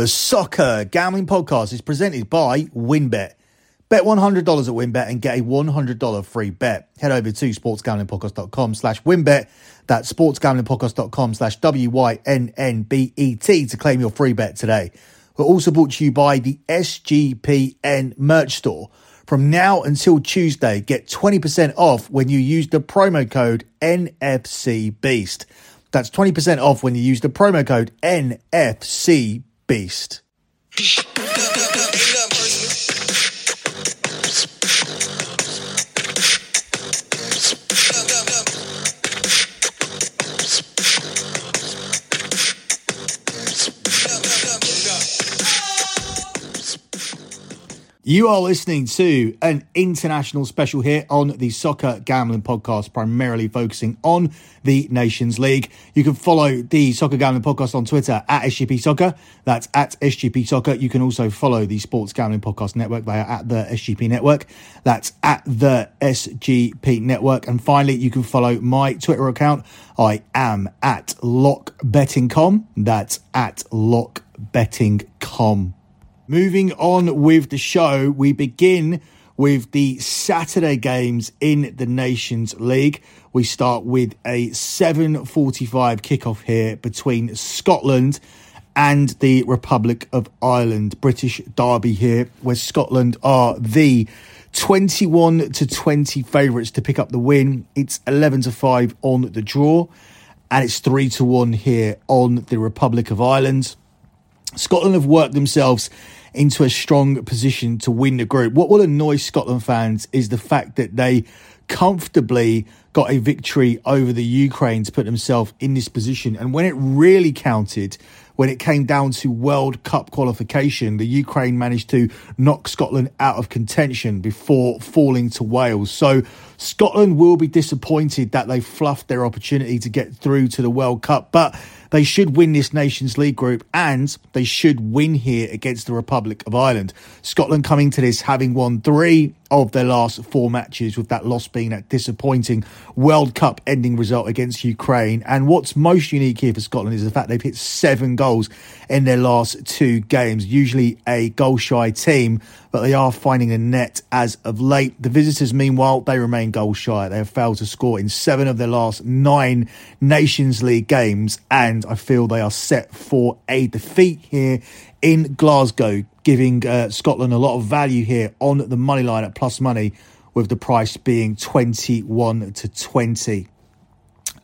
The Soccer Gambling Podcast is presented by WynnBET. Bet $100 at WynnBET and get a $100 free bet. Head over to sportsgamblingpodcast.com slash WynnBET. That's sportsgamblingpodcast.com slash W-Y-N-N-B-E-T to claim your free bet today. We're also brought to you by the SGPN merch store. From now until Tuesday, get 20% off when you use the promo code NFCBEAST. That's 20% off when you use the promo code NFC Beast. You are listening to an international special here on the Soccer Gambling Podcast, primarily focusing on the Nations League. You can follow the Soccer Gambling Podcast on Twitter at SGP Soccer. That's at SGP Soccer. You can also follow the Sports Gambling Podcast Network. They are at the SGP Network. That's at the SGP Network. And finally, you can follow my Twitter account. I am at lockbettingcom. That's at lockbettingcom. Moving on with the show, we begin with the Saturday games in the Nations League. We start with a 7:45 kickoff here between Scotland and the Republic of Ireland. British derby here, where Scotland are the 21 to 20 favourites to pick up the win. It's 11 to 5 on the draw, and it's 3 to 1 here on the Republic of Ireland. Scotland have worked themselves into a strong position to win the group. What will annoy Scotland fans is the fact that they comfortably got a victory over the Ukraine to put themselves in this position. And when it really counted, when it came down to World Cup qualification, the Ukraine managed to knock Scotland out of contention before falling to Wales. So Scotland will be disappointed that they fluffed their opportunity to get through to the World Cup. But they should win this Nations League group and they should win here against the Republic of Ireland. Scotland coming to this having won three of their last four matches, with that loss being that disappointing World Cup ending result against Ukraine. And what's most unique here for Scotland is the fact they've hit seven goals in their last two games, usually a goal shy team, but they are finding the net as of late. The visitors, meanwhile, they remain goal shy. They have failed to score in seven of their last nine Nations League games, and I feel they are set for a defeat here in Glasgow, giving uh, Scotland a lot of value here on the money line at plus money, with the price being 21 to 20.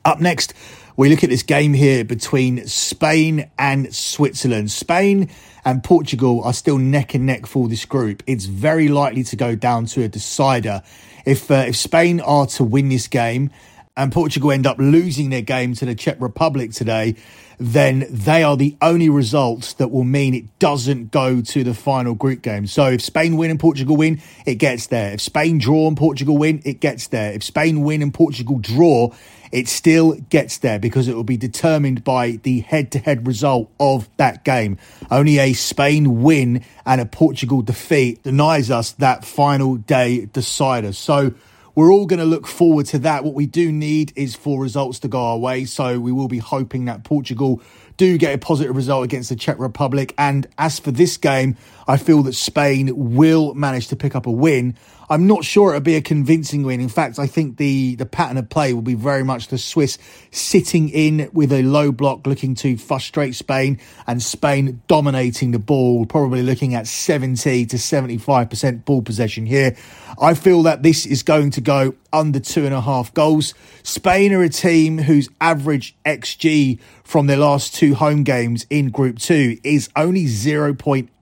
Up next, we look at this game here between Spain and Switzerland. Spain and Portugal are still neck and neck for this group. It's very likely to go down to a decider. If uh, if Spain are to win this game and Portugal end up losing their game to the Czech Republic today, then they are the only results that will mean it doesn't go to the final group game. So if Spain win and Portugal win, it gets there. If Spain draw and Portugal win, it gets there. If Spain win and Portugal draw, it still gets there because it will be determined by the head to head result of that game. Only a Spain win and a Portugal defeat denies us that final day decider. So we're all going to look forward to that. What we do need is for results to go our way. So we will be hoping that Portugal do get a positive result against the Czech Republic. And as for this game, I feel that Spain will manage to pick up a win. I'm not sure it'll be a convincing win. In fact, I think the, the pattern of play will be very much the Swiss sitting in with a low block, looking to frustrate Spain, and Spain dominating the ball, probably looking at 70 to 75% ball possession here. I feel that this is going to go under two and a half goals. Spain are a team whose average XG from their last two home games in Group 2 is only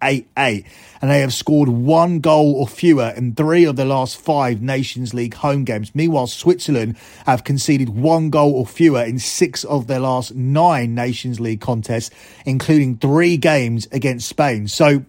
0.88, and they have scored one goal or fewer in three of the last five Nations League home games. Meanwhile, Switzerland have conceded one goal or fewer in six of their last nine Nations League contests, including three games against Spain. So,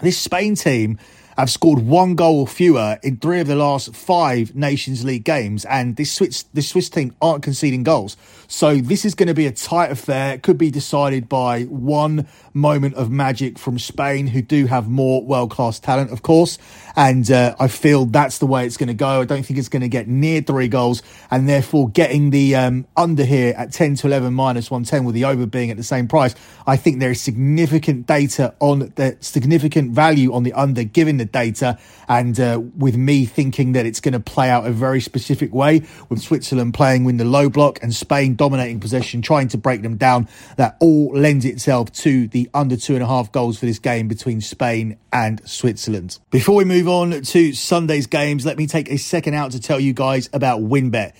this Spain team have scored one goal or fewer in three of the last five Nations League games, and this Swiss this Swiss team aren't conceding goals. So this is going to be a tight affair. It could be decided by one moment of magic from Spain, who do have more world class talent, of course. And uh, I feel that's the way it's going to go. I don't think it's going to get near three goals, and therefore getting the um, under here at 10 to 11 minus 110 with the over being at the same price. I think there is significant data on the significant value on the under given the data, and uh, with me thinking that it's going to play out a very specific way with Switzerland playing in the low block and Spain dominating possession, trying to break them down. That all lends itself to the under two and a half goals for this game between Spain and Switzerland. Before we move on to Sunday's games, let me take a second out to tell you guys about WynnBET.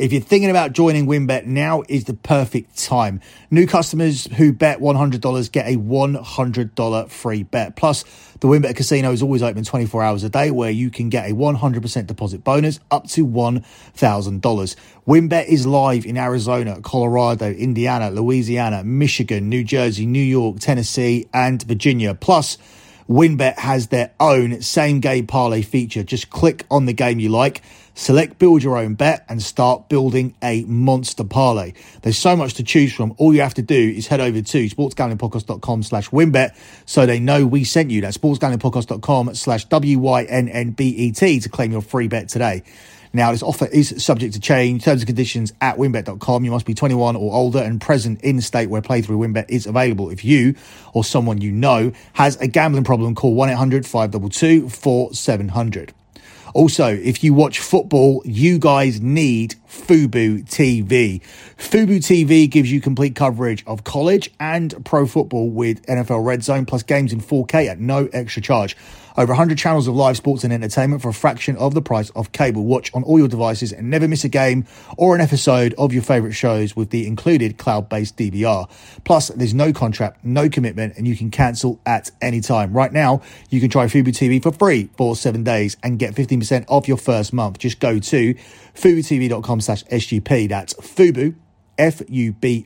If you're thinking about joining WynnBET, now is the perfect time. New customers who bet $100 get a $100 free bet. Plus, the WynnBET casino is always open 24 hours a day where you can get a 100% deposit bonus up to $1,000. WynnBET is live in Arizona, Colorado, Indiana, Louisiana, Michigan, New Jersey, New York, Tennessee, and Virginia. Plus, WynnBET has their own same game parlay feature. Just click on the game you like, select build your own bet, and start building a monster parlay. There's so much to choose from. All you have to do is head over to sportsgamblingpodcast.com slash wynnbet so they know we sent you. That's sportsgamblingpodcast.com slash W-Y-N-N-B-E-T to claim your free bet today. Now, this offer is subject to change. Terms and conditions at wynnbet.com. You must be 21 or older and present in state where playthrough WynnBET is available. If you or someone you know has a gambling problem, call 1 800 522 4700. Also, if you watch football, you guys need Fubo TV. Fubo TV gives you complete coverage of college and pro football with NFL Red Zone plus games in 4K at no extra charge. Over 100 channels of live sports and entertainment for a fraction of the price of cable. Watch on all your devices and never miss a game or an episode of your favorite shows with the included cloud-based DVR. Plus, there's no contract, no commitment, and you can cancel at any time. Right now, you can try Fubo TV for free for seven days and get 15% off your first month. Just go to FuboTV.com slash SGP. That's Fubo, F-U-B-O-T-V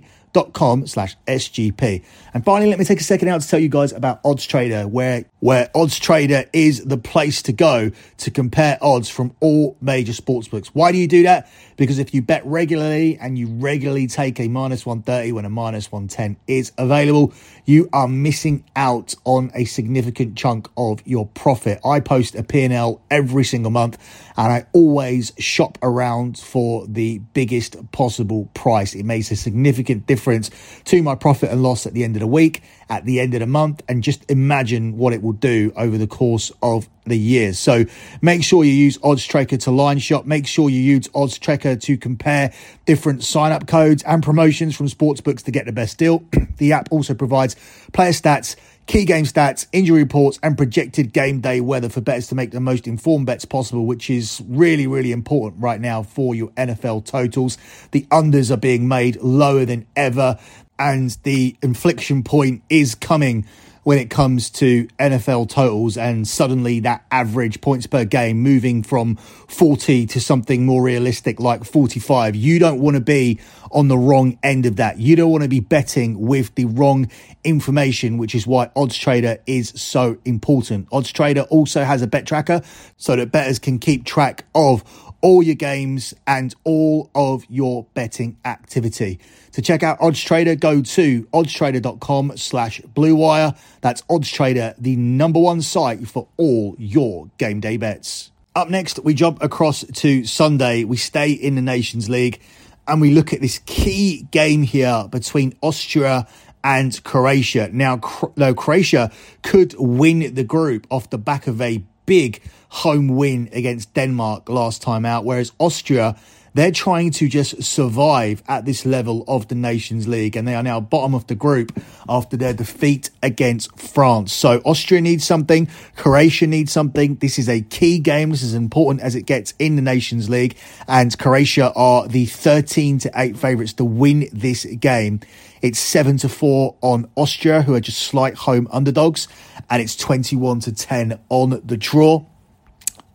dot com slash SGP. And finally, let me take a second out to tell you guys about Odds Trader, where, where Odds Trader is the place to go to compare odds from all major sportsbooks. Why do you do that? Because if you bet regularly and you regularly take a minus 130 when a minus 110 is available, you are missing out on a significant chunk of your profit. I post a P&L every single month and I always shop around for the biggest possible price. It makes a significant difference to my profit and loss at the end of the week, at the end of the month, and just imagine what it will do over the course of the year. So make sure you use Odds Tracker to line shop. Make sure you use Odds Tracker to compare different sign up codes and promotions from sportsbooks to get the best deal. the app also provides player stats key game stats, injury reports, and projected game day weather for bettors to make the most informed bets possible, which is really, really important right now for your NFL totals. The unders are being made lower than ever, and the inflection point is coming when it comes to NFL totals and suddenly that average points per game moving from 40 to something more realistic like 45. You don't want to be on the wrong end of that. You don't want to be betting with the wrong information, which is why Odds Trader is so important. Odds Trader also has a bet tracker so that bettors can keep track of all your games and all of your betting activity. To check out Odds Trader, go to oddstrader.com slash bluewire. That's Odds Trader, the number one site for all your game day bets. Up next, we jump across to Sunday. We stay in the Nations League and we look at this key game here between Austria and Croatia. Now, though Croatia could win the group off the back of a big home win against Denmark last time out, whereas Austria they're trying to just survive at this level of the Nations League, and they are now bottom of the group after their defeat against France. So Austria needs something, Croatia needs something. This is a key game. This is important as it gets in the Nations League, and Croatia are the 13 to 8 favourites to win this game. It's 7 to 4 on Austria, who are just slight home underdogs, and it's 21 to 10 on the draw.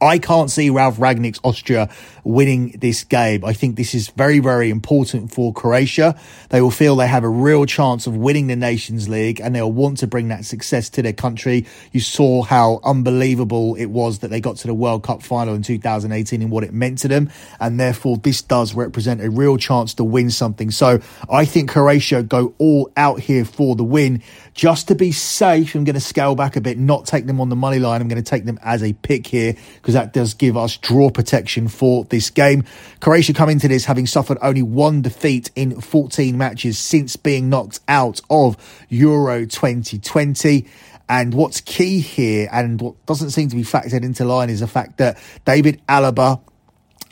I can't see Ralf Rangnick's Austria winning this game. I think this is very, very important for Croatia. They will feel they have a real chance of winning the Nations League and they'll want to bring that success to their country. You saw how unbelievable it was that they got to the World Cup final in 2018 and what it meant to them. And therefore, this does represent a real chance to win something. So I think Croatia go all out here for the win. Just to be safe, I'm going to scale back a bit, not take them on the money line. I'm going to take them as a pick here because that does give us draw protection for this game. Croatia come into this having suffered only one defeat in 14 matches since being knocked out of Euro 2020. And what's key here, and what doesn't seem to be factored into line, is the fact that David Alaba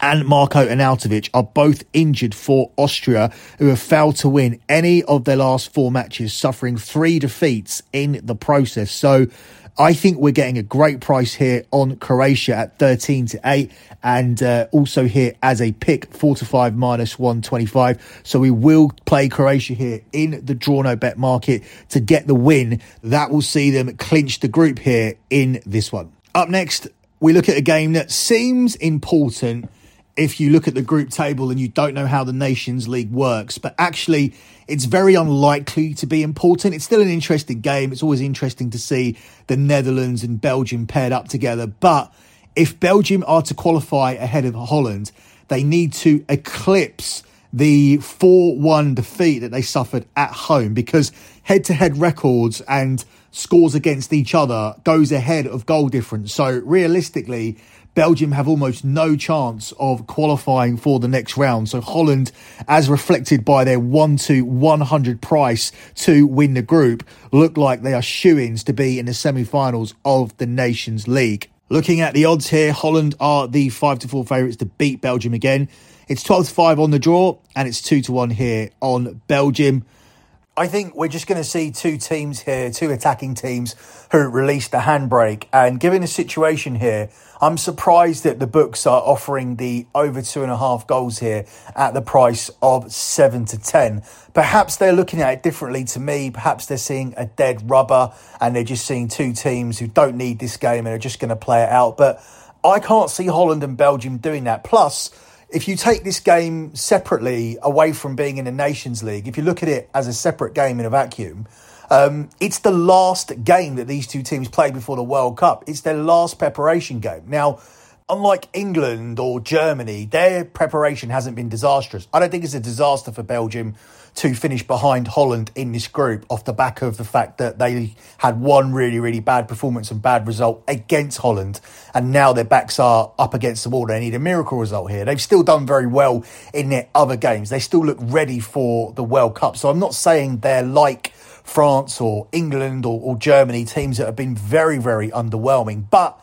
and Marko Arnautovic are both injured for Austria, who have failed to win any of their last four matches, suffering three defeats in the process. So I think we're getting a great price here on Croatia at 13 to 8 and uh, also here as a pick 4 to 5 minus 125. So we will play Croatia here in the draw no bet market to get the win. That will see them clinch the group here in this one. Up next, we look at a game that seems important if you look at the group table and you don't know how the Nations League works, but actually it's very unlikely to be important. It's still an interesting game. It's always interesting to see the Netherlands and Belgium paired up together. But if Belgium are to qualify ahead of Holland, they need to eclipse the 4 1 defeat that they suffered at home because head to head records and scores against each other goes ahead of goal difference. So realistically, Belgium have almost no chance of qualifying for the next round. So Holland, as reflected by their 1 to 100 price to win the group, look like they are shoo-ins to be in the semi-finals of the Nations League. Looking at the odds here, Holland are the 5 to 4 favourites to beat Belgium again. It's 12 to 5 on the draw and it's 2 to 1 here on Belgium. I think we're just going to see two teams here, two attacking teams who released the handbrake. And given the situation here, I'm surprised that the books are offering the over two and a half goals here at the price of seven to 10. Perhaps they're looking at it differently to me. Perhaps they're seeing a dead rubber and they're just seeing two teams who don't need this game and are just going to play it out. But I can't see Holland and Belgium doing that. Plus, if you take this game separately away from being in the Nations League, if you look at it as a separate game in a vacuum, um, it's the last game that these two teams played before the World Cup. It's their last preparation game. Now, unlike England or Germany, their preparation hasn't been disastrous. I don't think it's a disaster for Belgium to finish behind Holland in this group off the back of the fact that they had one really, really bad performance and bad result against Holland. And now their backs are up against the wall. They need a miracle result here. They've still done very well in their other games. They still look ready for the World Cup. So I'm not saying they're like France or England or, or Germany, teams that have been very, very underwhelming. But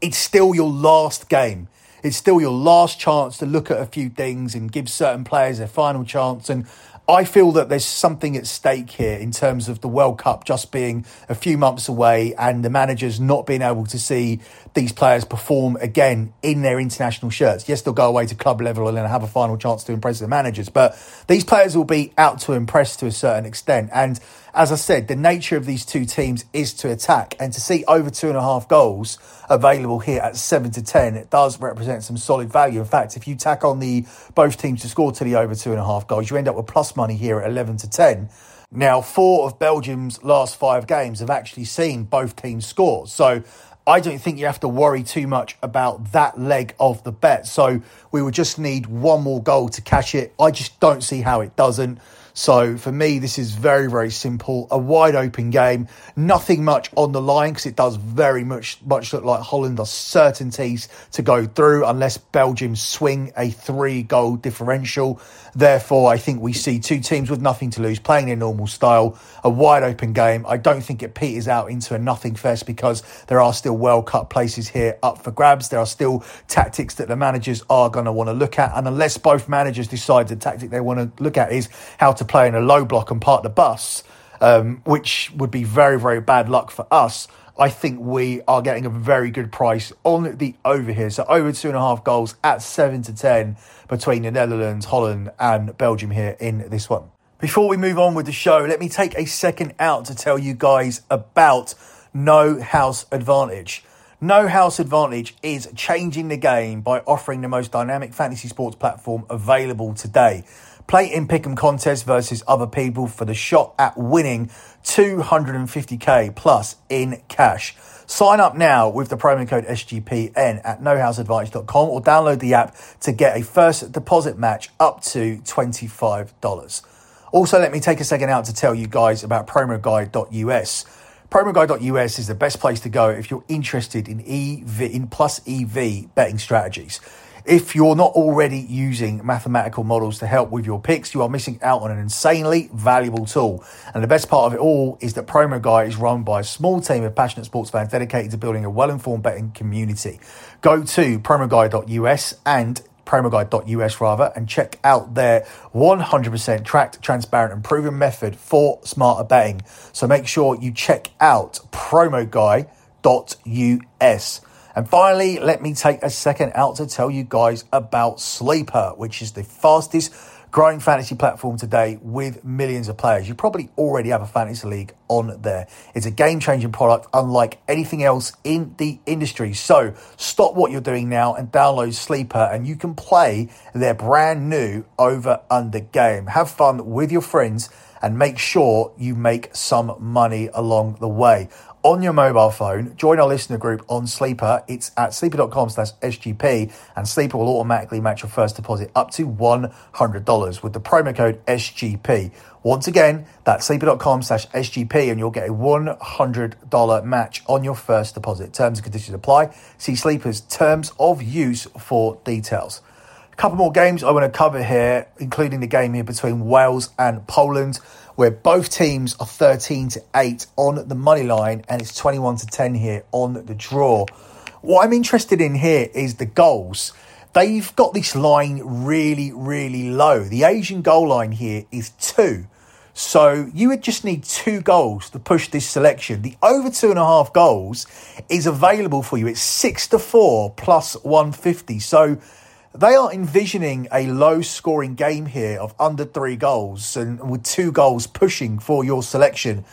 it's still your last game. It's still your last chance to look at a few things and give certain players their final chance. And I feel that there's something at stake here in terms of the World Cup just being a few months away and the managers not being able to see these players perform again in their international shirts. Yes, they'll go away to club level and then have a final chance to impress the managers, but these players will be out to impress to a certain extent. And as I said, the nature of these two teams is to attack and to see over two and a half goals available here at seven to ten, it does represent some solid value. In fact, if you tack on the both teams to score to the over two and a half goals, you end up with plus money here at eleven to ten. Now, four of Belgium's last five games have actually seen both teams score. So I don't think you have to worry too much about that leg of the bet. So we would just need one more goal to cash it. I just don't see how it doesn't. So for me, this is very, very simple. A wide open game. Nothing much on the line because it does very much much look like Holland are certainties to go through unless Belgium swing a three goal differential. Therefore, I think we see two teams with nothing to lose playing their normal style. A wide open game. I don't think it peters out into a nothing fest because there are still World Cup places here up for grabs. There are still tactics that the managers are going to want to look at. And unless both managers decide the tactic they want to look at is how to play in a low block and park the bus, um, which would be very, very bad luck for us. I think we are getting a very good price on the over here. So over two and a half goals at seven to ten between the Netherlands, Holland, and Belgium here in this one. Before we move on with the show, let me take a second out to tell you guys about No House Advantage. No House Advantage is changing the game by offering the most dynamic fantasy sports platform available today. Play in pick'em contest versus other people for the shot at winning 250k plus in cash. Sign up now with the promo code SGPN at nohouseadvantage.com or download the app to get a first deposit match up to $25. Also, let me take a second out to tell you guys about promoguide.us. Promoguide.us is the best place to go if you're interested in EV in plus EV betting strategies. If you're not already using mathematical models to help with your picks, you are missing out on an insanely valuable tool. And the best part of it all is that Promo Guy is run by a small team of passionate sports fans dedicated to building a well-informed betting community. Go to promoguy.us and promoguide.us rather and check out their 100% tracked, transparent and proven method for smarter betting. So make sure you check out promoguy.us. And finally, let me take a second out to tell you guys about Sleeper, which is the fastest growing fantasy platform today with millions of players. You probably already have a fantasy league on there. It's a game changing product, unlike anything else in the industry. So stop what you're doing now and download Sleeper, and you can play their brand new over under game. Have fun with your friends and make sure you make some money along the way on your mobile phone. Join our listener group on Sleeper. It's at sleeper.com slash SGP and Sleeper will automatically match your first deposit up to $100 with the promo code SGP. Once again, that's sleeper.com slash SGP and you'll get a $100 match on your first deposit. Terms and conditions apply. See Sleeper's terms of use for details. A couple more games I want to cover here, including the game here between Wales and Poland where both teams are 13 to 8 on the money line and it's 21 to 10 here on the draw. What I'm interested in here is the goals. They've got this line really, really low. The Asian goal line here is two. So you would just need two goals to push this selection. The over two and a half goals is available for you. It's six to four plus 150. So they are envisioning a low scoring game here of under three goals and with two goals pushing for your selection.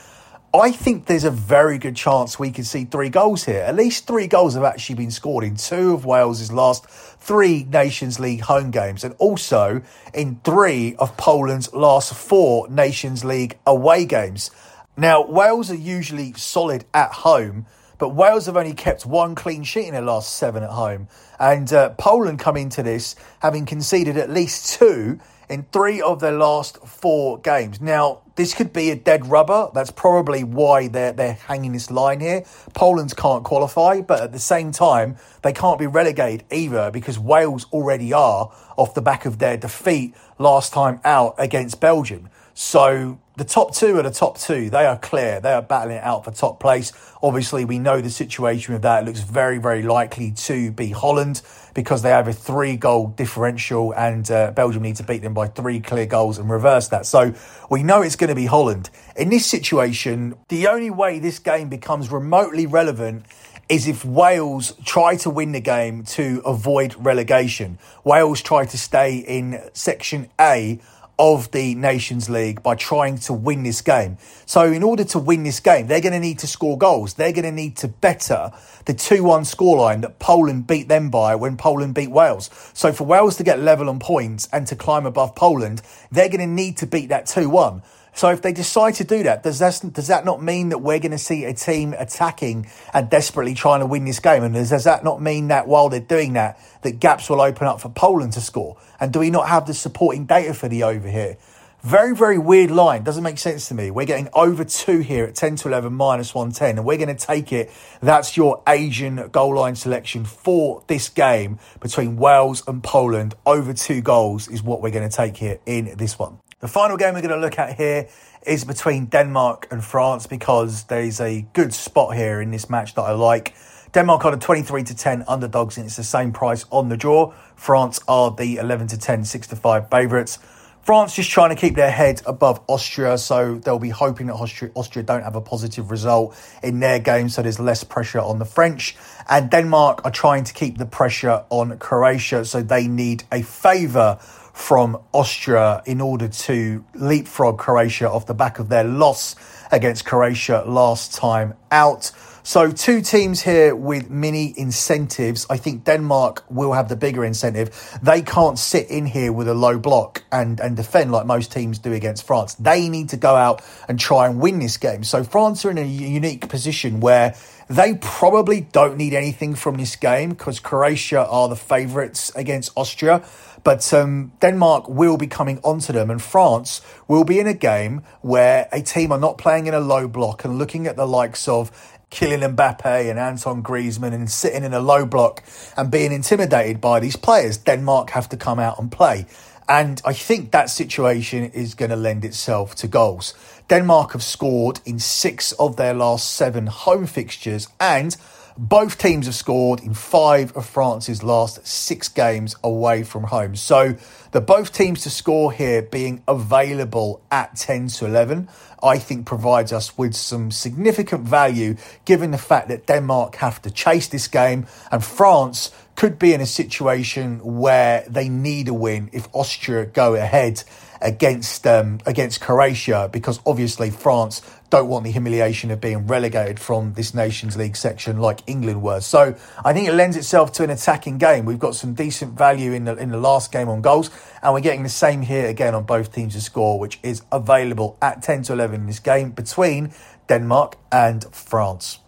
I think there's a very good chance we can see three goals here. At least three goals have actually been scored in two of Wales's last three Nations League home games and also in three of Poland's last four Nations League away games. Now, Wales are usually solid at home but Wales have only kept one clean sheet in their last seven at home. And uh, Poland come into this having conceded at least two in three of their last four games. Now, this could be a dead rubber. That's probably why they're, they're hanging this line here. Poland can't qualify, but at the same time, they can't be relegated either because Wales already are off the back of their defeat last time out against Belgium. So the top two are the top two. They are clear. They are battling it out for top place. Obviously, we know the situation with that. It looks very, very likely to be Holland because they have a three goal differential and uh, Belgium need to beat them by three clear goals and reverse that. So we know it's going to be Holland. In this situation, the only way this game becomes remotely relevant is if Wales try to win the game to avoid relegation. Wales try to stay in Section A of the Nations League by trying to win this game. So, in order to win this game, they're going to need to score goals. They're going to need to better the 2 1 scoreline that Poland beat them by when Poland beat Wales. So, for Wales to get level on points and to climb above Poland, they're going to need to beat that 2 1. So if they decide to do that, does that does that not mean that we're going to see a team attacking and desperately trying to win this game? And does, does that not mean that while they're doing that, that gaps will open up for Poland to score? And do we not have the supporting data for the over here? Very, very weird line. Doesn't make sense to me. We're getting over two here at 10 to 11 minus 110, and we're going to take it. That's your Asian goal line selection for this game between Wales and Poland. Over two goals is what we're going to take here in this one. The final game we're going to look at here is between Denmark and France because there's a good spot here in this match that I like. Denmark are the 23 to 10 underdogs and it's the same price on the draw. France are the 11 to 10, 6 to 5 favourites. France just trying to keep their head above Austria, so they'll be hoping that Austria, Austria don't have a positive result in their game, so there's less pressure on the French. And Denmark are trying to keep the pressure on Croatia, so they need a favour from Austria in order to leapfrog Croatia off the back of their loss against Croatia last time out. So, two teams here with mini incentives. I think Denmark will have the bigger incentive. They can't sit in here with a low block and, and defend like most teams do against France. They need to go out and try and win this game. So, France are in a unique position where they probably don't need anything from this game because Croatia are the favourites against Austria. But um, Denmark will be coming onto them, and France will be in a game where a team are not playing in a low block and looking at the likes of Kylian Mbappe and Antoine Griezmann and sitting in a low block and being intimidated by these players. Denmark have to come out and play. And I think that situation is going to lend itself to goals. Denmark have scored in six of their last seven home fixtures, and both teams have scored in five of France's last six games away from home. So the both teams to score here being available at 10 to 11, I think provides us with some significant value given the fact that Denmark have to chase this game and France could be in a situation where they need a win if Austria go ahead against um, against Croatia because obviously France don't want the humiliation of being relegated from this Nations League section like England were. So I think it lends itself to an attacking game. We've got some decent value in the in the last game on goals, and we're getting the same here again on both teams to score, which is available at ten to eleven in this game between Denmark and France.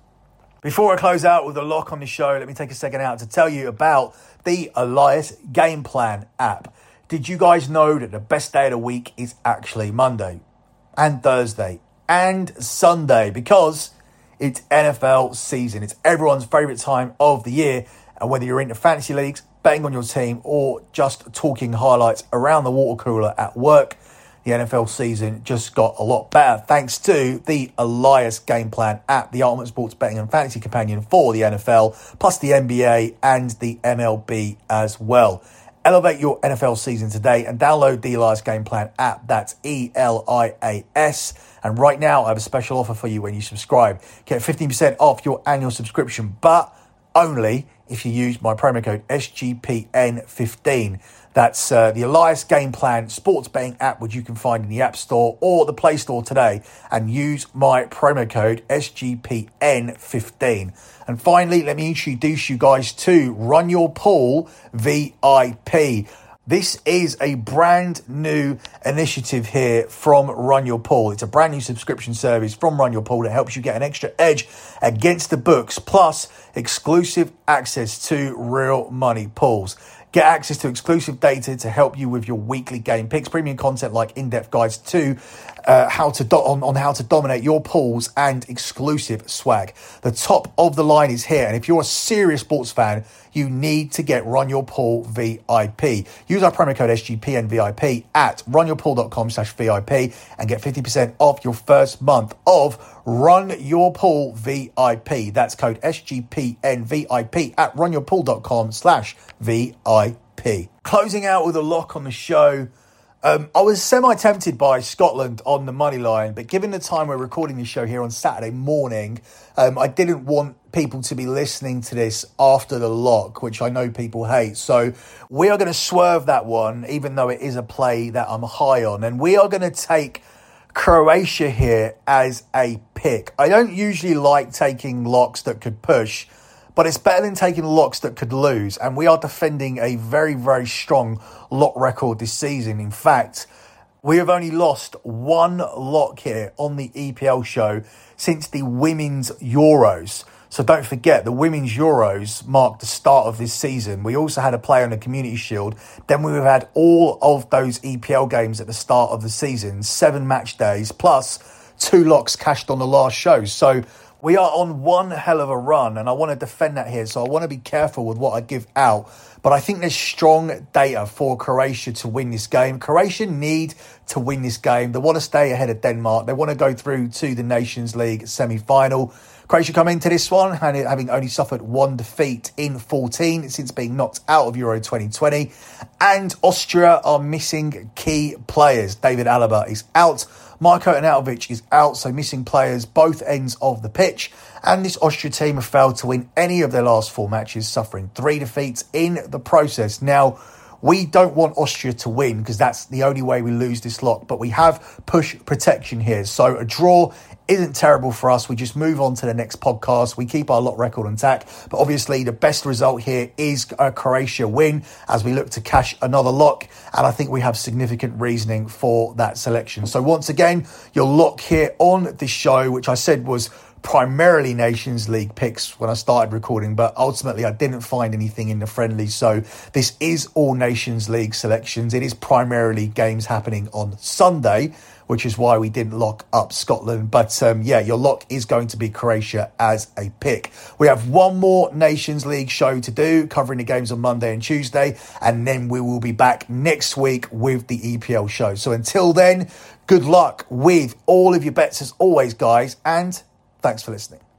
Before I close out with a lock on the show, let me take a second out to tell you about the Elias Game Plan app. Did you guys know that the best day of the week is actually Monday and Thursday and Sunday because it's NFL season. It's everyone's favourite time of the year. And whether you're into fantasy leagues, betting on your team, or just talking highlights around the water cooler at work, the NFL season just got a lot better thanks to the Elias Game Plan app, the ultimate sports betting and fantasy companion for the NFL, plus the NBA and the MLB as well. Elevate your NFL season today and download the Elias Game Plan app. That's E L I A S. And right now, I have a special offer for you when you subscribe. Get 15% off your annual subscription, but only if you use my promo code SGPN15. That's uh, the Elias Game Plan sports betting app, which you can find in the App Store or the Play Store today, and use my promo code SGPN15. And finally, let me introduce you guys to Run Your Pool VIP. This is a brand new initiative here from Run Your Pool. It's a brand new subscription service from Run Your Pool that helps you get an extra edge against the books, plus exclusive access to real money pools. Get access to exclusive data to help you with your weekly game picks, premium content like in-depth guides to uh, how to do- on, on how to dominate your pools, and exclusive swag. The top of the line is here, and if you're a serious sports fan, you need to get Run Your Pool VIP. Use our promo code SGPNVIP at runyourpool.com slash VIP and get 50% off your first month of Run Your Pool VIP. That's code SGPNVIP at runyourpool.com slash VIP. Closing out with a lock on the show. Um, I was semi tempted by Scotland on the money line, but given the time we're recording this show here on Saturday morning, um, I didn't want people to be listening to this after the lock, which I know people hate. So we are going to swerve that one, even though it is a play that I'm high on, and we are going to take Croatia here as a pick. I don't usually like taking locks that could push but it's better than taking locks that could lose. And we are defending a very, very strong lock record this season. In fact, we have only lost one lock here on the EPL show since the Women's Euros. So don't forget, the Women's Euros marked the start of this season. We also had a play on the Community Shield. Then we have had all of those EPL games at the start of the season, seven match days, plus two locks cashed on the last show. So we are on one hell of a run, and I want to defend that here. So I want to be careful with what I give out. But I think there's strong data for Croatia to win this game. Croatia need to win this game. They want to stay ahead of Denmark. They want to go through to the Nations League semi final. Croatia come into this one having only suffered one defeat in 14 since being knocked out of Euro 2020. And Austria are missing key players. David Alaba is out. Marko Arnautovic is out, so missing players both ends of the pitch. And this Austria team have failed to win any of their last four matches, suffering three defeats in the process. Now, We don't want Austria to win because that's the only way we lose this lock, but we have push protection here. So a draw isn't terrible for us. We just move on to the next podcast. We keep our lot record intact, but obviously the best result here is a Croatia win as we look to cash another lock. And I think we have significant reasoning for that selection. So once again, your lock here on this show, which I said was primarily Nations League picks when I started recording, but ultimately I didn't find anything in the friendly. So this is all Nations League selections. It is primarily games happening on Sunday which is why we didn't lock up Scotland. But um, yeah, your lock is going to be Croatia as a pick. We have one more Nations League show to do, covering the games on Monday and Tuesday, and then we will be back next week with the EPL show. So until then, good luck with all of your bets as always, guys, and thanks for listening.